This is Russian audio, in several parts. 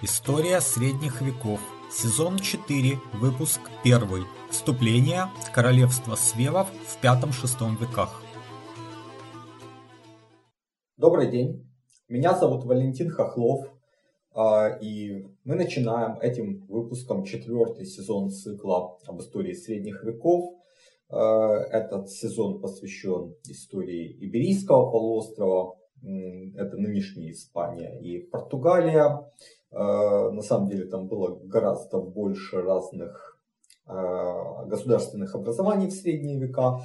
История средних веков. Сезон 4, выпуск 1. Вступление Королевства Свевов в V-VI веках. Добрый день, меня зовут Валентин Хохлов, а, и мы начинаем этим выпуском четвертый сезон цикла об истории средних веков. А, этот сезон посвящен истории Иберийского полуострова, это нынешняя Испания и Португалия. А, на самом деле там было гораздо больше разных а, государственных образований в средние века.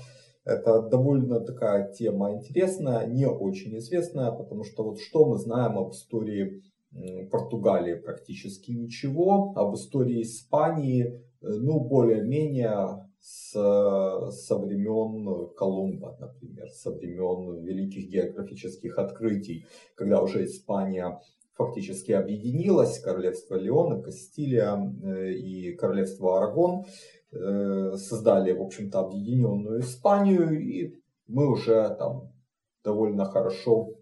Это довольно такая тема интересная, не очень известная, потому что вот что мы знаем об истории Португалии практически ничего, об истории Испании, э, ну, более-менее с, со времен Колумба, например, со времен великих географических открытий, когда уже Испания фактически объединилась, королевство Леона, Кастилия э, и королевство Арагон э, создали, в общем-то, объединенную Испанию, и мы уже там довольно хорошо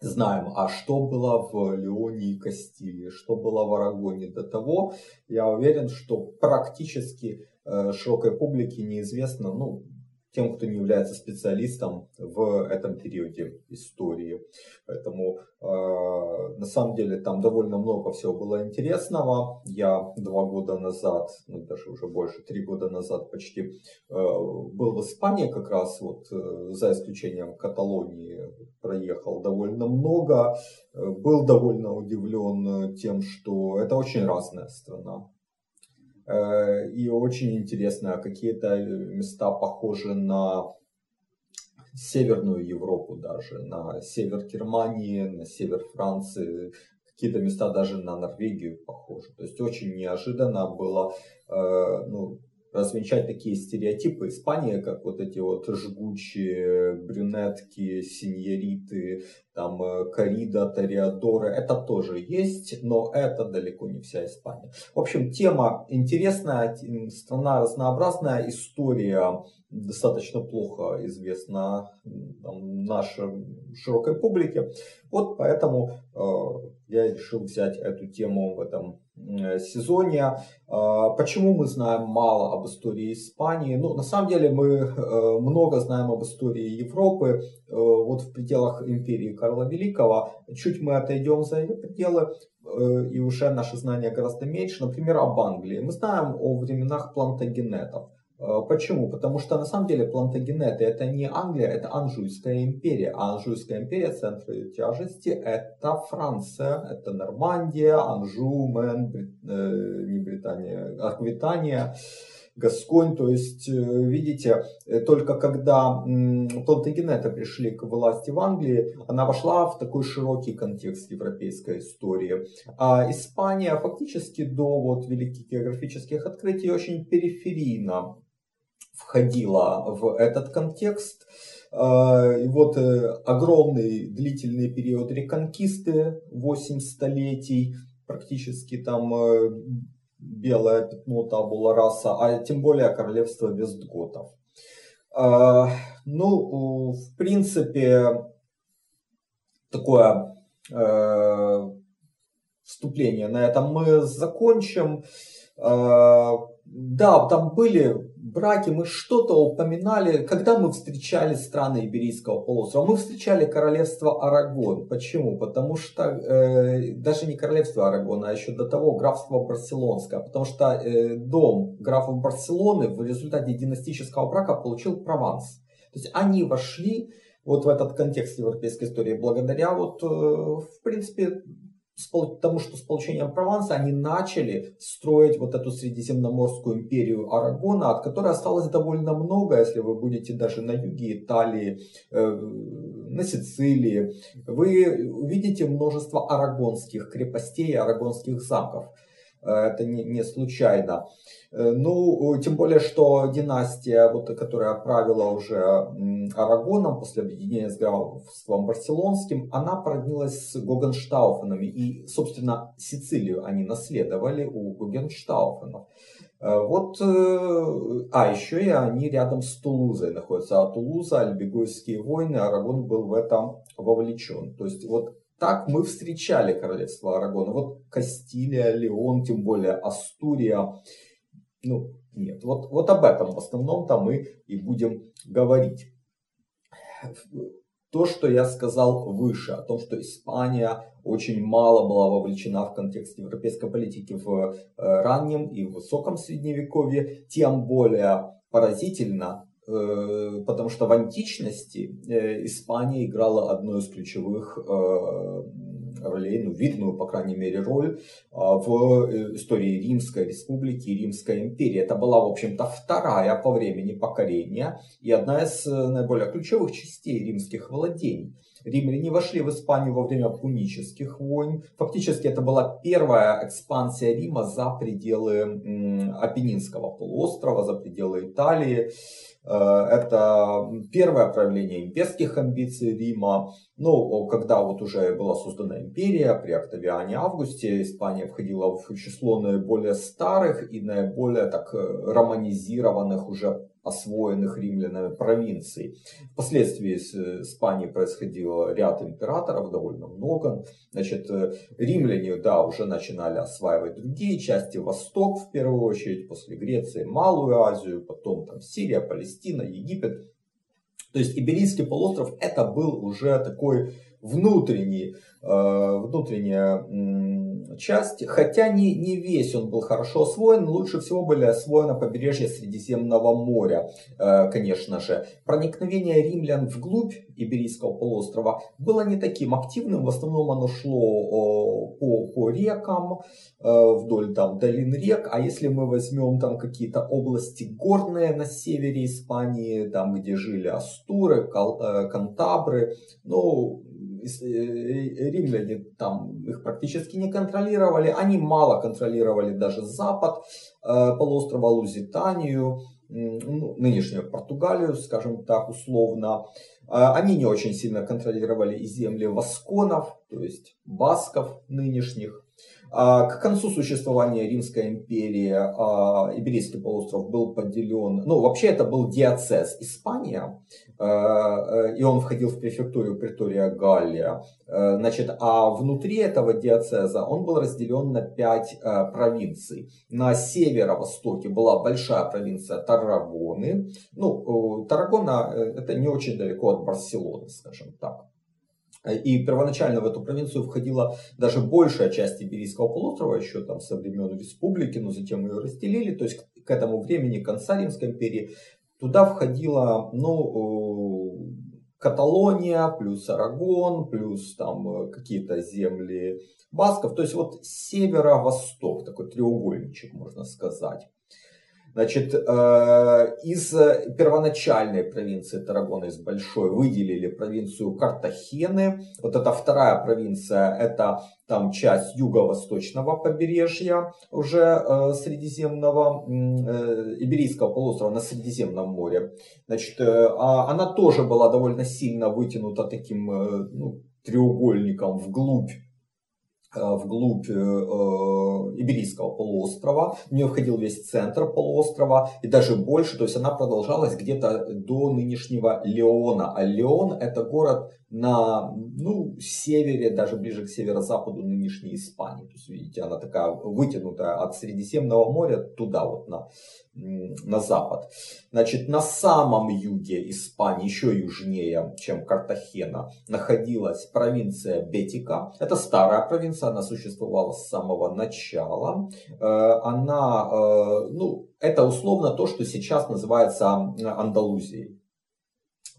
знаем, а что было в Леоне и Кастилии, что было в Арагоне до того, я уверен, что практически э, широкой публике неизвестно, ну, тем, кто не является специалистом в этом периоде истории. Поэтому на самом деле там довольно много всего было интересного. Я два года назад, ну даже уже больше, три года назад почти, э, был в Испании как раз, вот э, за исключением Каталонии, проехал довольно много. Э, был довольно удивлен тем, что это очень разная страна. И очень интересно, какие-то места похожи на Северную Европу даже, на север Германии, на север Франции, какие-то места даже на Норвегию похожи. То есть очень неожиданно было э, ну, развенчать такие стереотипы Испании, как вот эти вот жгучие брюнетки, синьориты, там э, Корида, Ториадоры, это тоже есть, но это далеко не вся Испания. В общем, тема интересная, страна разнообразная, история достаточно плохо известна там, нашей широкой публике. Вот поэтому э, я решил взять эту тему в этом сезоне. А, почему мы знаем мало об истории Испании? Ну, на самом деле мы э, много знаем об истории Европы. Э, вот в пределах империи Карла Великого. Чуть мы отойдем за ее пределы, и уже наши знания гораздо меньше. Например, об Англии. Мы знаем о временах плантагенетов. Э, почему? Потому что на самом деле плантагенеты это не Англия, это Анжуйская империя. А Анжуйская империя, центр ее тяжести, это Франция, это Нормандия, Анжу, Мен, э, не Британия, Аквитания. Гасконь, то есть, э, видите, только когда плантагенеты пришли к власти в Англии, она вошла в такой широкий контекст европейской истории. А Испания фактически до вот великих географических открытий очень периферийно входила в этот контекст. А, и вот э, огромный длительный период реконкисты, 8 столетий, практически там э, белое пятно табула раса, а тем более королевство вестготов. А, ну, в принципе, такое э, вступление на этом мы закончим. А, да, там были браке мы что-то упоминали, когда мы встречали страны Иберийского полуострова. Мы встречали королевство Арагон. Почему? Потому что э, даже не королевство Арагона, а еще до того графство Барселонское. Потому что э, дом графов Барселоны в результате династического брака получил Прованс. То есть они вошли вот в этот контекст европейской истории благодаря вот, э, в принципе, потому что с получением Прованса они начали строить вот эту Средиземноморскую империю Арагона, от которой осталось довольно много, если вы будете даже на юге Италии, э, на Сицилии, вы увидите множество арагонских крепостей, арагонских замков. Э, это не, не случайно. Э, ну, тем более, что династия, вот, которая правила уже Арагоном после объединения с графством Барселонским, она породнилась с Гогенштауфенами. И, собственно, Сицилию они наследовали у Гогенштауфенов. Э, вот, а еще и они рядом с Тулузой находятся. А Тулуза, Альбегойские войны, Арагон был в этом вовлечен. То есть вот так мы встречали королевство Арагона. Вот Кастилия, Леон, тем более Астурия. Ну, нет, вот, вот об этом в основном-то мы и будем говорить. То, что я сказал выше, о том, что Испания очень мало была вовлечена в контекст европейской политики в э, раннем и высоком средневековье, тем более поразительно, потому что в античности э, Испания играла одну из ключевых ролей, ну, видную, по крайней мере, роль в э, истории Римской Республики и Римской империи. Это была, в общем-то, вторая по времени покорения и одна из э, наиболее ключевых частей римских владений. Римляне вошли в Испанию во время пунических войн. Фактически это была первая экспансия Рима за пределы Апеннинского полуострова, за пределы Италии. Э, это первое проявление имперских амбиций Рима. Ну, когда вот уже была создана империя при Октавиане Августе, Испания входила в число наиболее старых и наиболее так э, романизированных уже освоенных римлянами провинций. Впоследствии с Испании происходил ряд императоров, довольно много. Значит, э, римляне, да, уже начинали осваивать другие части, Восток в первую очередь, после Греции, Малую Азию, потом там Сирия, Палестина, Египет. То есть Иберийский полуостров это был уже такой внутренний, э, внутренняя часть, хотя не, не весь он был хорошо освоен, лучше всего были освоены побережья Средиземного моря, э, конечно же. Проникновение римлян вглубь Иберийского полуострова было не таким активным, в основном оно шло по, по рекам, э, вдоль там долин рек, а если мы возьмем там какие-то области горные на севере Испании, там где жили Астуры, э, Кантабры, ну, римляне там их практически не контролировали, они мало контролировали даже запад э, полуострова Лузитанию, ну, нынешнюю Португалию, скажем так, условно. Э, они не очень сильно контролировали и земли васконов, то есть басков нынешних. А, к концу существования Римской империи а, Иберийский полуостров был поделен, ну вообще это был диацез Испания, а, и он входил в префектуру Претория Галлия. Значит, а внутри этого диацеза он был разделен на пять провинций. На северо-востоке была большая провинция Таррагоны. Ну, Таррагона э, это не очень далеко от Барселоны, скажем так. И первоначально в эту провинцию входила даже большая часть Иберийского полуострова, еще там со времен республики, но затем ее разделили. То есть к этому времени конца Римской империи туда входила, ну, Каталония, плюс Арагон, плюс там э, какие-то земли басков. То есть вот северо-восток, такой треугольничек, можно сказать. Значит, э, из первоначальной провинции Тарагона, из большой, выделили провинцию Картахены. Вот эта вторая провинция, это там часть юго-восточного побережья уже э, Средиземного, э, Иберийского полуострова на Средиземном море. Значит, а она тоже была довольно сильно вытянута таким ну, треугольником вглубь Э, вглубь э, э, Иберийского полуострова. В нее входил весь центр полуострова и даже больше. То есть она продолжалась где-то до нынешнего Леона. А Леон это город на ну, севере, даже ближе к северо-западу нынешней Испании. То есть, видите, она такая вытянутая от Средиземного моря туда вот на, на запад. Значит, на самом юге Испании, еще южнее, чем Картахена, находилась провинция Бетика. Это старая провинция, она существовала с самого начала. Э, она, э, ну, это условно то, что сейчас называется Андалузией.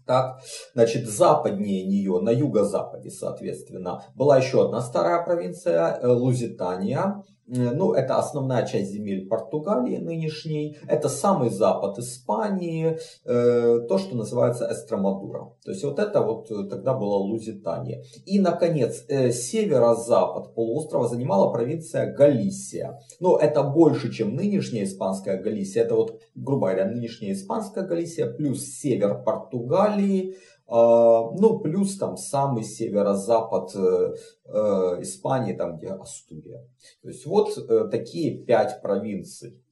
Так, значит, западнее нее, на юго-западе, соответственно, была еще одна старая провинция, э, Лузитания. Э, ну, это основная часть земель Португалии нынешней. Это самый запад Испании, э, то, что называется Эстромадура. То есть вот это вот э, тогда была Лузитания. И, наконец, северо-запад полуострова занимала провинция Галисия. Но это больше, чем нынешняя испанская Галисия. Это вот, грубо говоря, нынешняя испанская Галисия плюс север Португалии, ну, плюс там самый северо-запад э, э, Испании, там где Астурия. То есть вот э, такие пять провинций.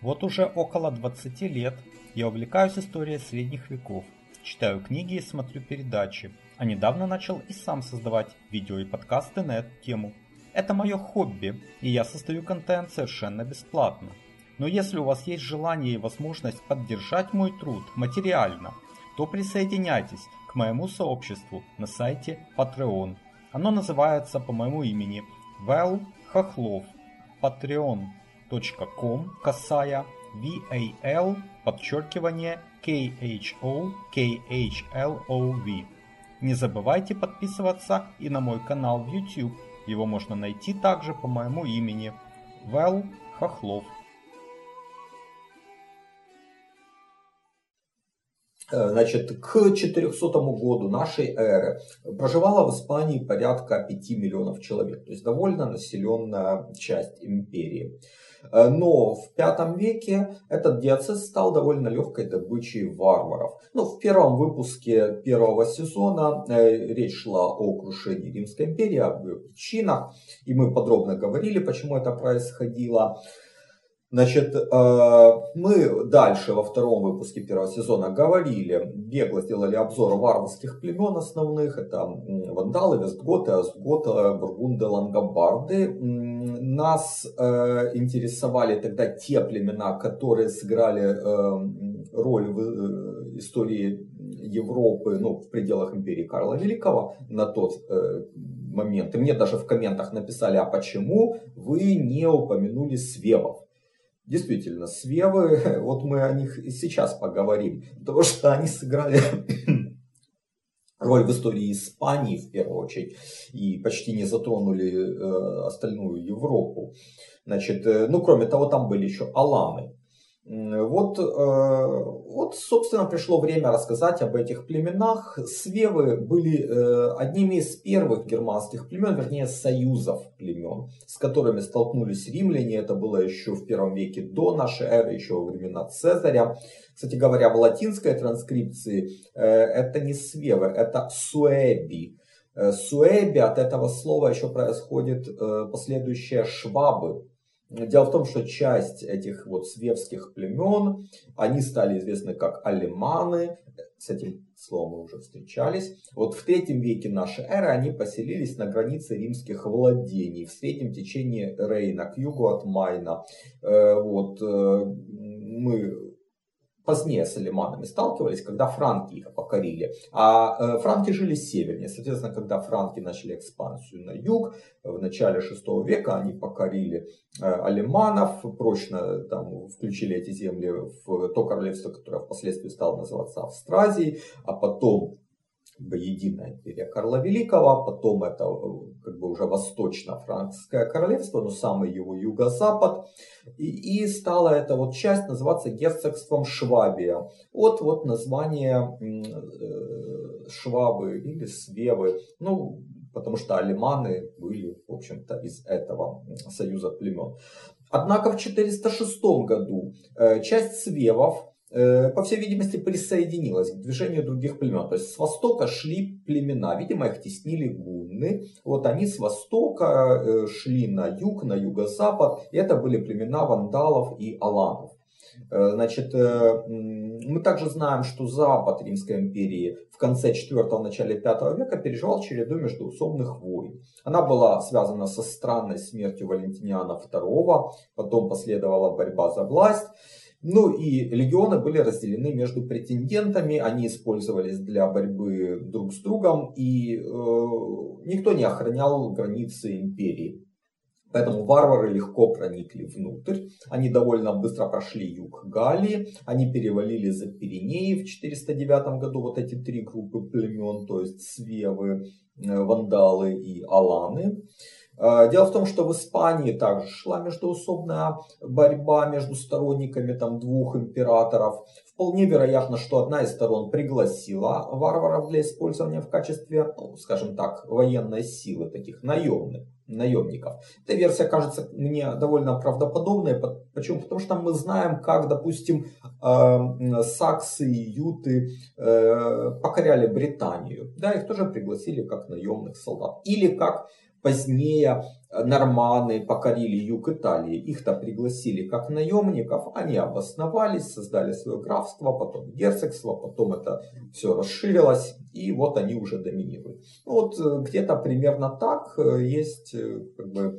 Вот уже около 20 лет я увлекаюсь историей средних веков читаю книги и смотрю передачи, а недавно начал и сам создавать видео и подкасты на эту тему. Это мое хобби, и я создаю контент совершенно бесплатно. Но если у вас есть желание и возможность поддержать мой труд материально, то присоединяйтесь к моему сообществу на сайте Patreon. Оно называется по моему имени Вэл Хохлов. patreon.com касая VAL подчеркивание KHO Не забывайте подписываться и на мой канал в YouTube. Его можно найти также по моему имени Вэл Хохлов. Значит, к 400 году нашей эры проживало в Испании порядка 5 миллионов человек, то есть довольно населенная часть империи. Э, но в V веке этот диацез стал довольно легкой добычей варваров. Ну, в первом выпуске первого сезона э, речь шла о крушении Римской империи, об ее причинах, и мы подробно говорили, почему это происходило. Значит, э, мы дальше во втором выпуске первого сезона говорили, бегло сделали обзор варварских племен основных. Это вандалы, вестготы, азготы, бургунды, лангобарды. Нас э, интересовали тогда те племена, которые сыграли э, роль в истории Европы ну, в пределах империи Карла Великого на тот момент. И мне даже в комментах написали, а почему вы не упомянули свевов? Действительно, свевы, вот мы о них и сейчас поговорим, потому что они сыграли роль в истории Испании в первую очередь и почти не затронули э, остальную Европу. Значит, э, ну кроме того, там были еще аланы. Вот, э, вот, собственно, пришло время рассказать об этих племенах. Свевы были э, одними из первых германских племен, вернее, союзов племен, с которыми столкнулись римляне. Это было еще в первом веке до нашей эры, еще во времена Цезаря. Кстати говоря, в латинской транскрипции э, это не свевы, это суэби. Суэби от этого слова еще происходит последующее швабы Дело в том, что часть этих вот свевских племен, они стали известны как алиманы, с этим словом мы уже встречались. Вот в третьем веке нашей эры они поселились на границе римских владений, в среднем течении Рейна, к югу от Майна. Э, вот, э, мы позднее с алиманами сталкивались, когда франки их покорили. А э, франки жили севернее. Соответственно, когда франки начали экспансию на юг, в начале 6 века они покорили э, алиманов, прочно там, включили эти земли в то королевство, которое впоследствии стало называться Австразией, а потом бы единая империя Карла Великого, а потом это э, как бы уже восточно-франкское королевство, но самый его юго-запад, и, и стала эта вот часть называться герцогством Швабия. Вот вот название э, Швабы или Свевы, ну потому что алиманы были, в общем-то, из этого союза племен. Однако в 406 году э, часть свевов по всей видимости, присоединилась к движению других племен. То есть с востока шли племена, видимо, их теснили гунны. Вот они с востока э, шли на юг, на юго-запад. И это были племена вандалов и аланов. Э, значит, мы также знаем, что Запад Римской империи в конце 4 начале 5 века переживал череду междуусобных войн. Она была связана со странной смертью Валентиниана II, потом последовала борьба за власть. Ну и легионы были разделены между претендентами, они использовались для борьбы друг с другом, и э, никто не охранял границы империи. Поэтому варвары легко проникли внутрь, они довольно быстро прошли юг Галлии, они перевалили за Пиренеи в 409 году, вот эти три группы племен, то есть свевы, э, вандалы и аланы. Э, дело в том, что в Испании также шла междуусобная борьба между сторонниками там, двух императоров. Вполне вероятно, что одна из сторон пригласила варваров для использования в качестве, ну, скажем так, военной силы, таких наемных наемников. Эта версия кажется мне довольно правдоподобной. Почему? Потому что мы знаем, как, допустим, э, саксы и юты э, покоряли Британию. Да, их тоже пригласили как наемных солдат. Или как позднее норманы покорили юг Италии. Их-то пригласили как наемников, они обосновались, создали свое графство, потом герцогство, потом это все расширилось, и вот они уже доминируют. Ну вот э, где-то примерно так э, есть э, как бы,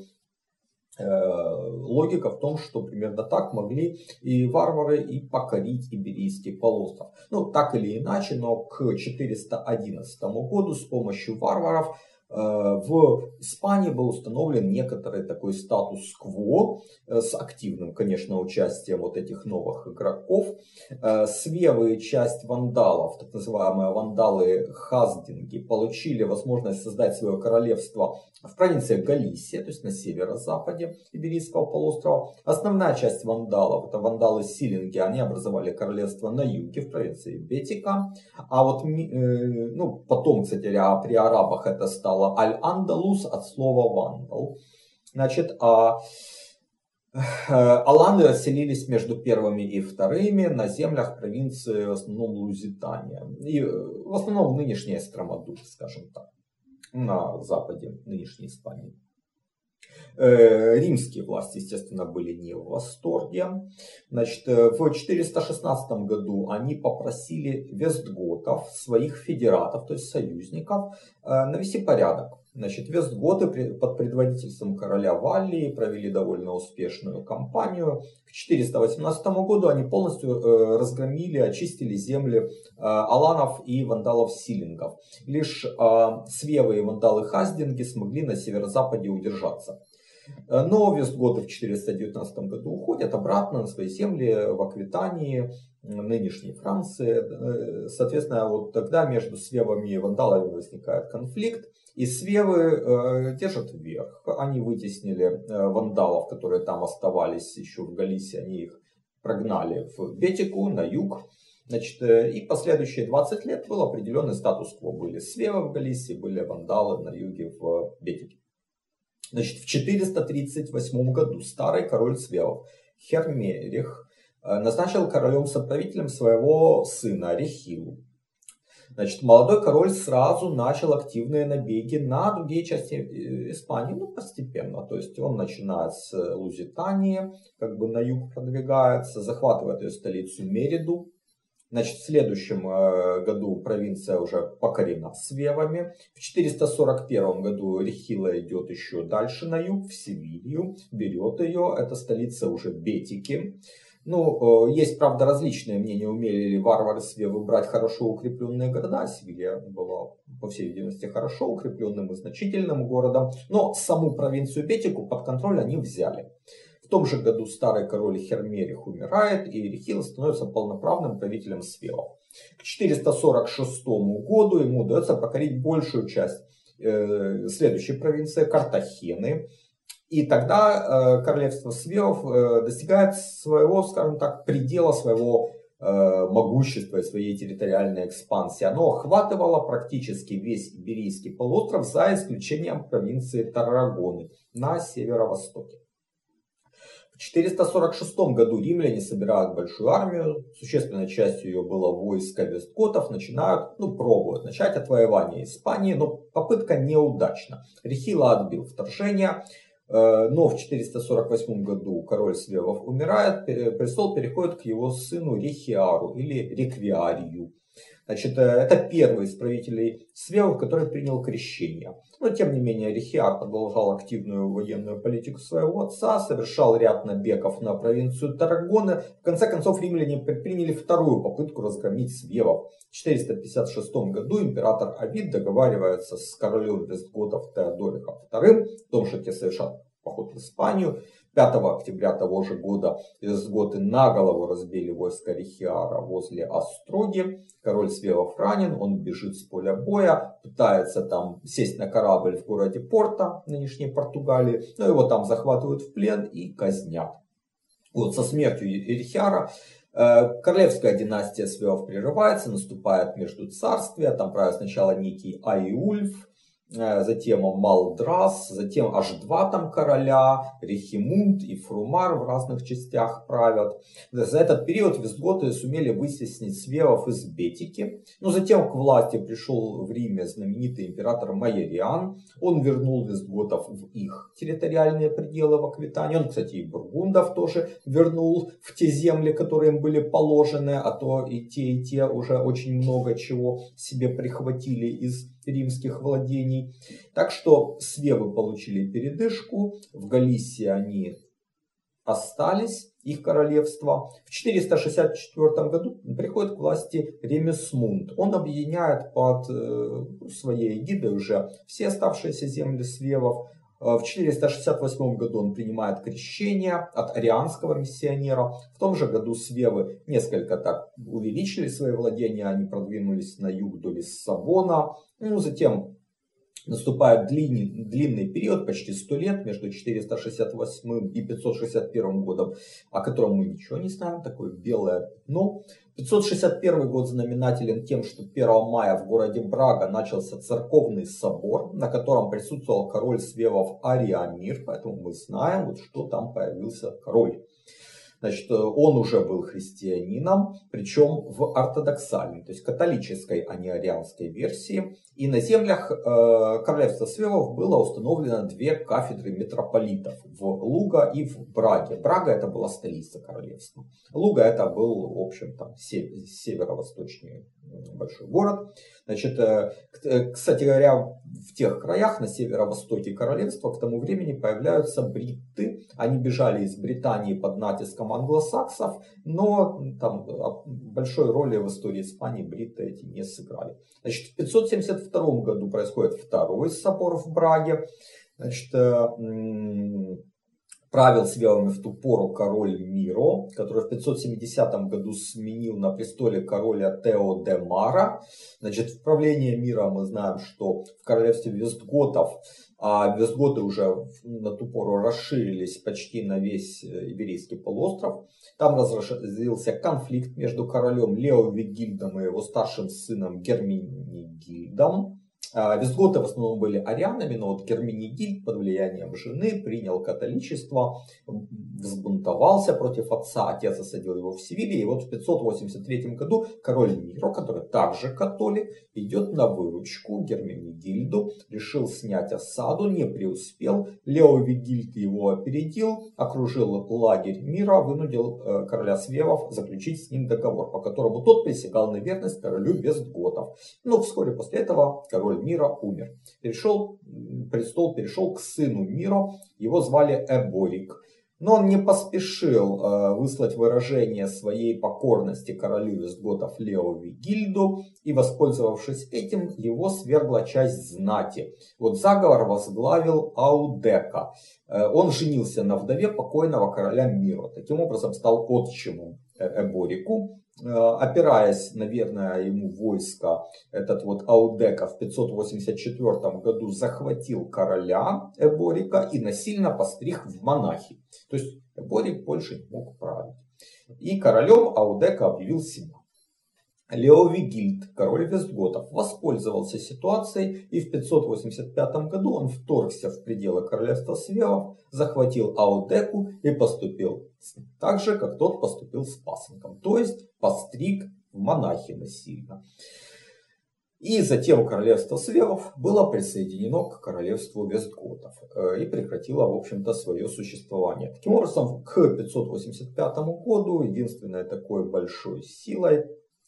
логика в том, что примерно так могли и варвары и покорить Иберийский полуостров. Ну, так или иначе, но к 411 году с помощью варваров Э, в Испании был установлен некоторый такой статус-кво э, с активным, конечно, участием вот этих новых игроков. Э, Свевы и часть вандалов, так называемые вандалы Хаздинги, получили возможность создать свое королевство в провинции Галисия, то есть на северо-западе Иберийского полуострова. Основная часть вандалов, это вандалы Силинги, они образовали королевство на юге, в провинции Бетика. А вот ну, потом, кстати, при арабах это стало стало Аль-Андалус от слова вандал. Значит, а э, Аланды расселились между первыми и вторыми на землях провинции в основном Лузитания. И э, в основном нынешняя Стромадур, скажем так, на западе нынешней Испании. Э, римские власти, естественно, были не в восторге. Значит, в 416 году они попросили вестготов, своих федератов, то есть союзников, э, навести порядок. Значит, вестготы под предводительством короля Валлии провели довольно успешную кампанию. К 418 году они полностью э, разгромили, очистили земли аланов и вандалов-силингов. Лишь свевы и вандалы-хаздинги смогли на северо-западе удержаться. Э, но вестготы в 419 году уходят обратно на свои земли в Аквитании, нынешней Франции. Э, соответственно, вот тогда между свевами и вандалами возникает конфликт. И свевы э, держат вверх. Они вытеснили э, вандалов, которые там оставались еще в Галисии. Они их прогнали в Бетику, на юг. Значит, э, и последующие 20 лет был определенный статус-кво. Были свевы в Галисии, были вандалы на юге в Бетике. Значит, в 438 году старый король Свевов Хермерих э, назначил королем-соправителем своего сына Рехилу. Значит, молодой король сразу начал активные набеги на другие части э, Испании, ну, постепенно. То есть он начинает с Лузитании, как бы на юг продвигается, захватывает ее столицу Мериду, Значит, в следующем э, году провинция уже покорена свевами. В 441 году Рехила идет еще дальше на юг, в Севилью, берет ее. Это столица уже Бетики. Ну, э, есть, правда, различные мнения, умели ли варвары свевы брать хорошо укрепленные города. Севилья была, по всей видимости, хорошо укрепленным и значительным городом. Но саму провинцию Бетику под контроль они взяли. В том же году старый король Хермерих умирает, и Рехил становится полноправным правителем Свевов. К 446 году ему удается покорить большую часть э, следующей провинции Картахены. И тогда э, королевство Свевов э, достигает своего, скажем так, предела своего э, могущества и своей территориальной экспансии. Оно охватывало практически весь Иберийский полуостров, за исключением провинции Таррагоны на северо-востоке. В 446 году римляне собирают большую армию, существенной частью ее было войско вестготов, начинают, ну, пробуют начать отвоевание Испании, но попытка неудачна. Рехила отбил вторжение, э, но в 448 году король Свевов умирает, престол переходит к его сыну Рехиару или Реквиарию. Значит, э, это первый из правителей Свевов, который принял крещение. Но, тем не менее, Рихиар продолжал активную военную политику своего отца, совершал ряд набегов на провинцию Тарагона. В конце концов, римляне предприняли вторую попытку разгромить Свевов. В 456 году император Авид договаривается с королем Вестготов Теодорихом II о том, что те совершат поход в Испанию. 5 октября того же года вестготы на голову разбили войска Рихиара возле Остроги. Король Свевов ранен, он бежит с поля боя, пытается там сесть на корабль в городе Порта, нынешней Португалии, но его там захватывают в плен и казнят. Вот со смертью Рихиара э, Королевская династия Свевов прерывается, наступает между царствия, там правит сначала некий Айульф, затем Малдрас, затем аж два там короля, Рихимунд и Фрумар в разных частях правят. За этот период вестготы сумели вытеснить свевов из Бетики. Но затем к власти пришел в Риме знаменитый император Майориан. Он вернул вестготов в их территориальные пределы в Аквитании. Он, кстати, и бургундов тоже вернул в те земли, которые им были положены, а то и те, и те уже очень много чего себе прихватили из римских владений. Так что свевы получили передышку, в Галисии они остались, их королевство. В 464 году приходит к власти Ремесмунд. Он объединяет под э, своей эгидой уже все оставшиеся земли свевов. Э, в 468 году он принимает крещение от арианского миссионера. В том же году свевы несколько так увеличили свои владения, они продвинулись на юг до Лиссабона. Ну, затем наступает длинный, длинный период, почти 100 лет, между 468 и 561 годом, о котором мы ничего не знаем, такое белое пятно. 561 год знаменателен тем, что 1 мая в городе Брага начался церковный собор, на котором присутствовал король Свевов Ариамир, поэтому мы знаем, вот, что там появился король. Значит, э, он уже был христианином, причем в ортодоксальной, то есть католической, а не арианской версии. И на землях э, королевства Свевов было установлено две кафедры митрополитов в Луга и в Браге. Брага это была столица королевства. Луга это был, в общем, там северо-восточный большой город. Значит, э, кстати говоря, в тех краях на северо-востоке королевства к тому времени появляются бритты. Они бежали из Британии под натиском англосаксов, но там а, большой роли в истории Испании бритты эти не сыграли. Значит, в 572 году происходит второй собор в Браге. Значит, э, правил свелами в ту пору король Миро, который в 570 году сменил на престоле короля Тео де Мара. Значит, в правление мира мы знаем, что в королевстве Вестготов, а Вестготы уже на ту пору расширились почти на весь э, Иберийский полуостров. Там разразился конфликт между королем Лео Вигильдом и его старшим сыном Герминигильдом. А, визготы в основном были арианами, но вот Герминигильд под влиянием жены принял католичество, взбунтовался против отца, отец осадил его в Севиле, и вот в 583 году король Миро, который также католик, идет на выручку Герминигильду, решил снять осаду, не преуспел, Лео Вигильд его опередил, окружил лагерь Мира, вынудил э, короля Свевов заключить с ним договор, по которому тот присягал на верность королю Вестготов. Но вскоре после этого король мира умер. Перешел, престол перешел к сыну мира, его звали Эборик. Но он не поспешил э, выслать выражение своей покорности королю Вестготов Лео Вигильду, и, воспользовавшись этим, его свергла часть знати. Вот заговор возглавил Аудека. Э, он женился на вдове покойного короля Мира. Таким образом стал отчимом Эборику. Э, опираясь, наверное, ему войско, этот вот Аудека в 584 году захватил короля Эборика и насильно постриг в монахи. То есть Эборик больше не мог править. И королем Аудека объявил себя. Лео Вигильд, король Вестготов, воспользовался ситуацией и в 585 году он вторгся в пределы королевства Свевов, захватил Аудеку и поступил так же, как тот поступил с пасынком, то есть постриг в монахи насильно. И затем королевство Свевов было присоединено к королевству Вестготов э, и прекратило, в общем-то, свое существование. Таким образом, к 585 году единственной такой большой силой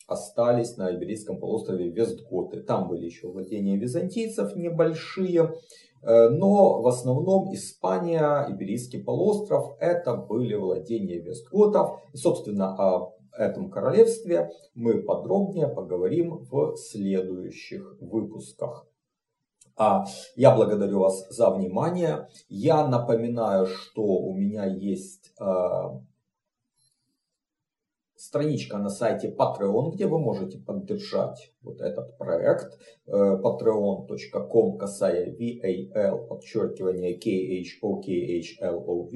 остались на Иберийском полуострове Вестготы. Там были еще владения византийцев небольшие, э, но в основном Испания, Иберийский полуостров, это были владения Вестготов. И, собственно, о этом королевстве мы подробнее поговорим в следующих выпусках. А я благодарю вас за внимание. Я напоминаю, что у меня есть э, страничка на сайте Patreon, где вы можете поддержать вот этот проект. Э, patreon.com касая VAL, подчеркивание KHOKHLOV.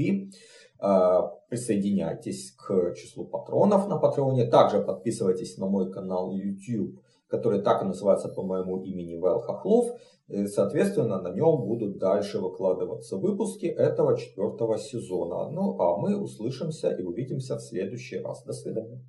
Э, присоединяйтесь к числу патронов на Патреоне. Также подписывайтесь на мой канал YouTube который так и называется по моему имени Вэл Хохлов. Соответственно, на нем будут дальше выкладываться выпуски этого четвертого сезона. Ну а мы услышимся и увидимся в следующий раз. До свидания.